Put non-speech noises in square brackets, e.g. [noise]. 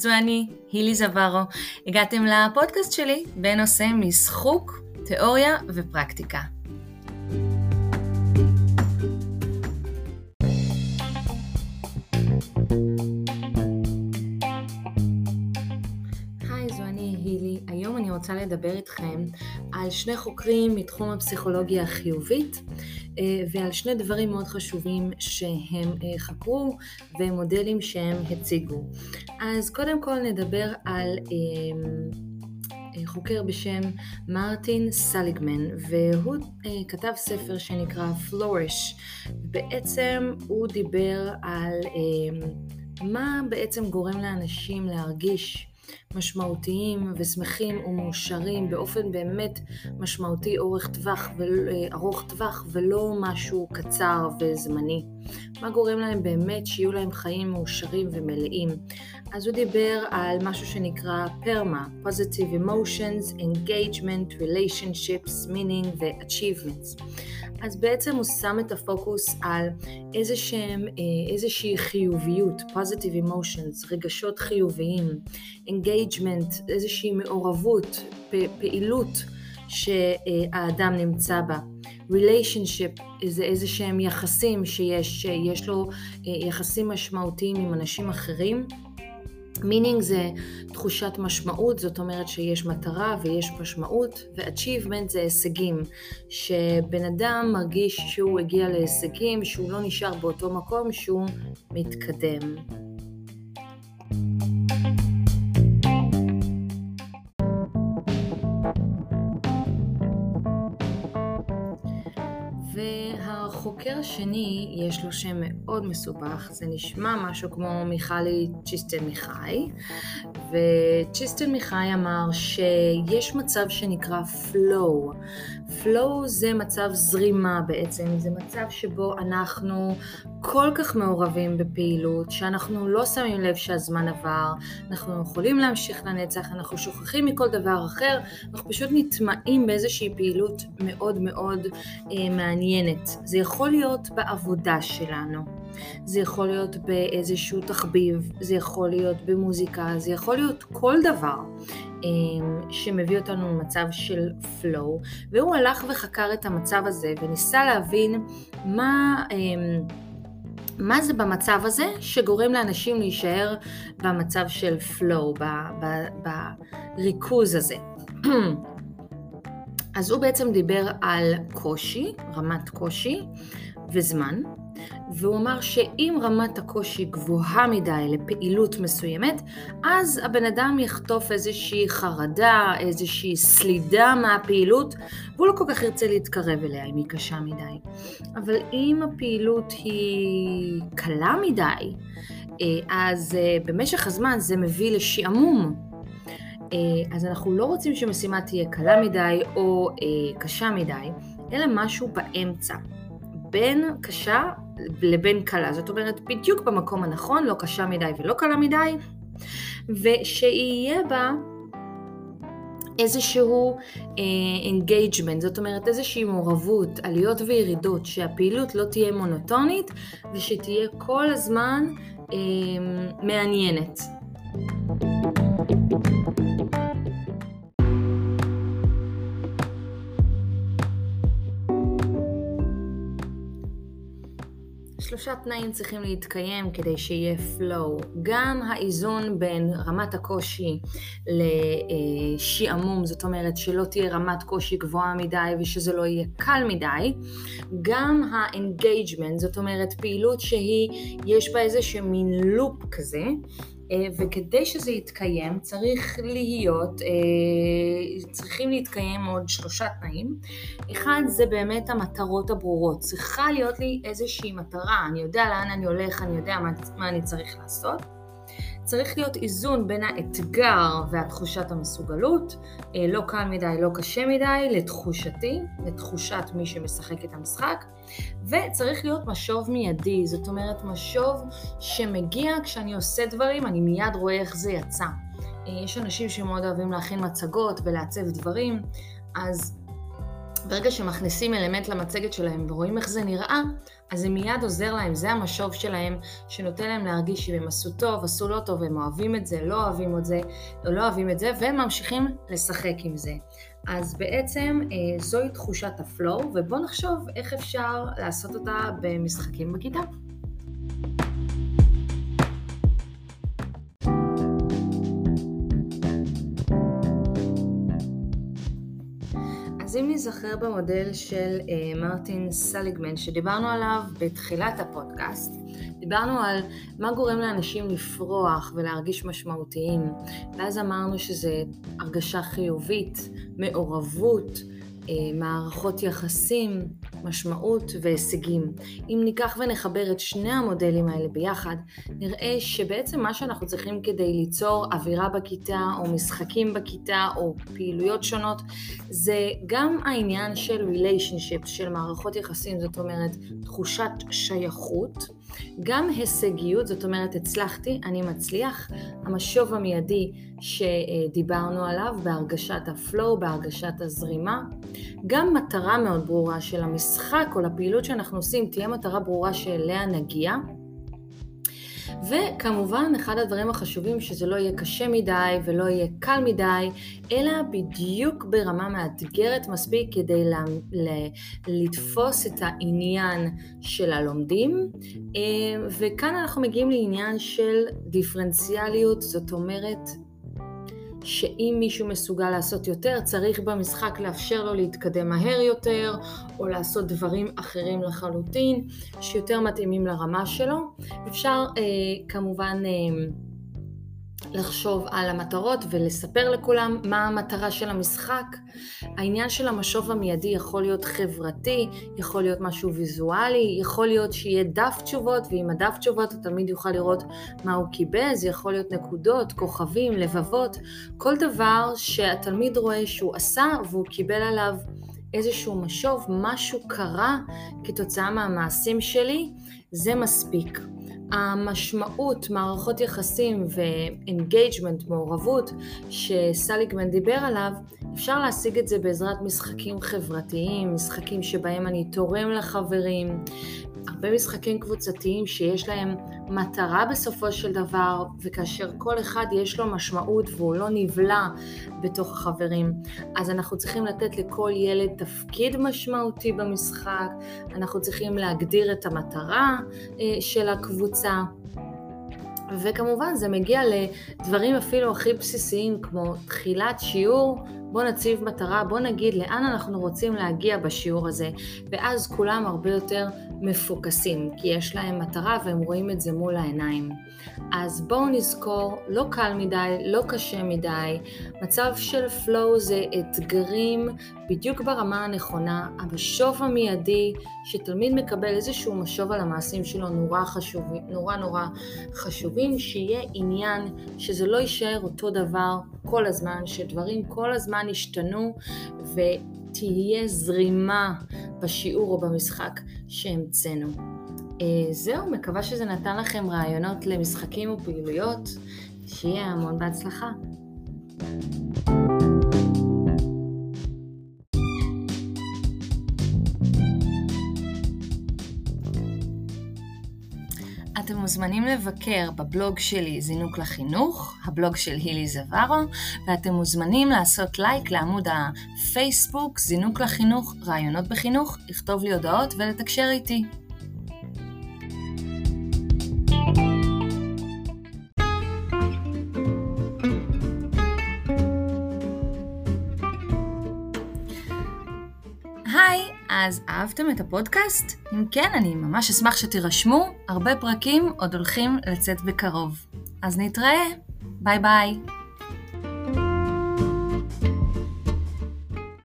זו אני, הילי זוורו. הגעתם לפודקאסט שלי בנושא משחוק, תיאוריה ופרקטיקה. אני רוצה לדבר איתכם על שני חוקרים מתחום הפסיכולוגיה החיובית. אה, ועל שני דברים מאוד חשובים שהם אה, חקרו ומודלים שהם הציגו. אז קודם כל נדבר על אה, חוקר בשם מרטין סליגמן, והוא כתב ספר שנקרא Flourish. בעצם הוא דיבר על מה בעצם גורם לאנשים להרגיש משמעותיים ושמחים ומאושרים באופן באמת משמעותי אורך טווח וארוך טווח ולא משהו קצר וזמני. מה גורם להם באמת שיהיו להם חיים מאושרים ומלאים. אז הוא דיבר על משהו שנקרא פרמה, Positive Emotions, Engagement, Relationships, Meaning ו-Achievements. אז בעצם הוא שם את הפוקוס על איזשהם, אה, איזושהי חיוביות, positive emotions, רגשות חיוביים, engagement, איזושהי מעורבות, פעילות שהאדם נמצא בה. relationship זה איזה שהם יחסים שיש, שיש לו אה, יחסים משמעותיים עם אנשים אחרים. meaning זה תחושת משמעות, זאת אומרת שיש מטרה ויש משמעות, ו-achievement זה הישגים, שבן אדם מרגיש שהוא הגיע להישגים, שהוא לא נשאר באותו מקום, שהוא מתקדם. השני, יש לו שם מאוד מסובך, זה נשמע משהו כמו מיכלי צ'יסטן מיכאי, וצ'יסטן מיכאי אמר שיש מצב שנקרא flow. flow זה מצב זרימה בעצם, זה מצב שבו אנחנו כל כך מעורבים בפעילות, שאנחנו לא שמים לב שהזמן עבר, אנחנו יכולים להמשיך לנצח, אנחנו שוכחים מכל דבר אחר, אנחנו פשוט נטמעים באיזושהי פעילות מאוד מאוד אה, מעניינת. זה יכול להיות בעבודה שלנו, זה יכול להיות באיזשהו תחביב, זה יכול להיות במוזיקה, זה יכול להיות כל דבר אה, שמביא אותנו למצב של flow, והוא הלך וחקר את המצב הזה וניסה להבין מה... אה, מה זה במצב הזה שגורם לאנשים להישאר במצב של flow, בריכוז הזה. [clears throat] אז הוא בעצם דיבר על קושי, רמת קושי וזמן, והוא אמר שאם רמת הקושי גבוהה מדי לפעילות מסוימת, אז הבן אדם יחטוף איזושהי חרדה, איזושהי סלידה מהפעילות, והוא לא כל כך ירצה להתקרב אליה אם היא קשה מדי. אבל אם הפעילות היא קלה מדי, אה, אז אה, במשך הזמן זה מביא לשעמום. אה, אז אנחנו לא רוצים שמשימה תהיה קלה מדי או קשה מדי, אלא משהו באמצע. בין קשה לבין קלה. זאת אומרת, בדיוק במקום הנכון, לא קשה מדי ולא קלה מדי, ושיהיה בה איזשהו engagement, אה, זאת אומרת איזושהי מעורבות, עליות וירידות, שהפעילות לא תהיה מונוטונית ושתהיה כל הזמן uh, מעניינת. שלושה תנאים צריכים להתקיים כדי שיהיה flow. גם האיזון בין רמת הקושי לשעמום, זאת אומרת שלא תהיה רמת קושי גבוהה מדי ושזה לא יהיה קל מדי. גם ה-engagement, זאת אומרת פעילות שהיא, יש בה איזה מין לופ כזה, אה, וכדי שזה יתקיים צריך להיות, אה, צריכים להתקיים עוד שלושה תנאים. אחד זה באמת המטרות הברורות. צריכה להיות לי איזושהי מטרה, אני יודע לאן אני הולך, אני יודע מה, מה אני צריך לעשות. צריך להיות איזון בין האתגר והתחושת המסוגלות, אה, לא קל מדי, לא קשה מדי, לתחושתי, לתחושת מי שמשחק את המשחק, וצריך להיות משוב מיידי, זאת אומרת משוב שמגיע כשאני עושה דברים, אני מיד רואה איך זה יצא. אה, יש אנשים שמאוד אוהבים להכין מצגות ולעצב דברים, אז ברגע שמכניסים אלמנט למצגת שלהם ורואים איך זה נראה, אז זה מיד עוזר להם, זה המשוב שלהם, שנותן להם להרגיש שאם הם עשו טוב, עשו לא טוב, הם אוהבים את זה, לא אוהבים את זה, או לא אוהבים את זה, והם ממשיכים לשחק עם זה. אז בעצם אה, זוהי תחושת הפלואו, ובואו נחשוב איך אפשר לעשות אותה במשחקים בכיתה. אז אם נזכר במודל של uh, מרטין סליגמן שדיברנו עליו בתחילת הפודקאסט, דיברנו על מה גורם לאנשים לפרוח ולהרגיש משמעותיים, ואז אמרנו שזה הרגשה חיובית, מעורבות, מערכות יחסים, משמעות והישגים. אם ניקח ונחבר את שני המודלים האלה ביחד, נראה שבעצם מה שאנחנו צריכים כדי ליצור אווירה בכיתה או משחקים בכיתה או פעילויות שונות, זה גם העניין של relationships, של מערכות יחסים, זאת אומרת תחושת שייכות. גם הישגיות, זאת אומרת הצלחתי, אני מצליח, המשוב המיידי שדיברנו עליו בהרגשת הפלואו, בהרגשת הזרימה, גם מטרה מאוד ברורה של המשחק או לפעילות שאנחנו עושים, תהיה מטרה ברורה שאליה נגיע. וכמובן, אחד הדברים החשובים שזה לא יהיה קשה מדי ולא יהיה קל מדי, אלא בדיוק ברמה מאתגרת מספיק כדי ל- ל- לתפוס את העניין של הלומדים. אה, וכאן אנחנו מגיעים לעניין של דיפרנציאליות, זאת אומרת, שאם מישהו מסוגל לעשות יותר, צריך במשחק לאפשר לו להתקדם מהר יותר, או לעשות דברים אחרים לחלוטין, שיותר מתאימים לרמה שלו. אפשר אה, כמובן אה, לחשוב על המטרות ולספר לכולם מה המטרה של המשחק. העניין של המשוב המיידי יכול להיות חברתי, יכול להיות משהו ויזואלי, יכול להיות שיהיה דף תשובות, ועם הדף תשובות התלמיד יוכל לראות מה הוא קיבל, זה יכול להיות נקודות, כוכבים, לבבות, כל דבר שהתלמיד רואה שהוא עשה והוא קיבל עליו איזשהו משוב, משהו קרה כתוצאה מהמעשים שלי, זה מספיק. המשמעות, מערכות יחסים ו-engagement, מעורבות, שסליגמן דיבר עליו, אפשר להשיג את זה בעזרת משחקים חברתיים, משחקים שבהם אני תורם לחברים, הרבה משחקים קבוצתיים שיש להם מטרה בסופו של דבר, וכאשר כל אחד יש לו משמעות והוא לא נבלע בתוך החברים, אז אנחנו צריכים לתת לכל ילד תפקיד משמעותי במשחק, אנחנו צריכים להגדיר את המטרה אה, של הקבוצה. וכמובן זה מגיע לדברים אפילו הכי בסיסיים כמו תחילת שיעור, בוא נציב מטרה, בוא נגיד לאן אנחנו רוצים להגיע בשיעור הזה, ואז כולם הרבה יותר מפוקסים, כי יש להם מטרה והם רואים את זה מול העיניים. אז בואו נזכור, לא קל מדי, לא קשה מדי, מצב של flow זה אתגרים בדיוק ברמה הנכונה, המשוב המיידי, שתלמיד מקבל איזשהו משוב על המעשים שלו נורא חשובים, נורא נורא חשובים, שיהיה עניין שזה לא יישאר אותו דבר כל הזמן, שדברים כל הזמן ישתנו ותהיה זרימה בשיעור או במשחק שהמצאנו. אה, זהו, מקווה שזה נתן לכם רעיונות למשחקים ופעילויות. שיהיה המון בהצלחה. אתם מוזמנים לבקר בבלוג שלי זינוק לחינוך, הבלוג של הילי זווארו, ואתם מוזמנים לעשות לייק לעמוד הפייסבוק זינוק לחינוך, רעיונות בחינוך, לכתוב לי הודעות ולתקשר איתי. אז אהבתם את הפודקאסט? אם כן, אני ממש אשמח שתירשמו, הרבה פרקים עוד הולכים לצאת בקרוב. אז נתראה, ביי ביי.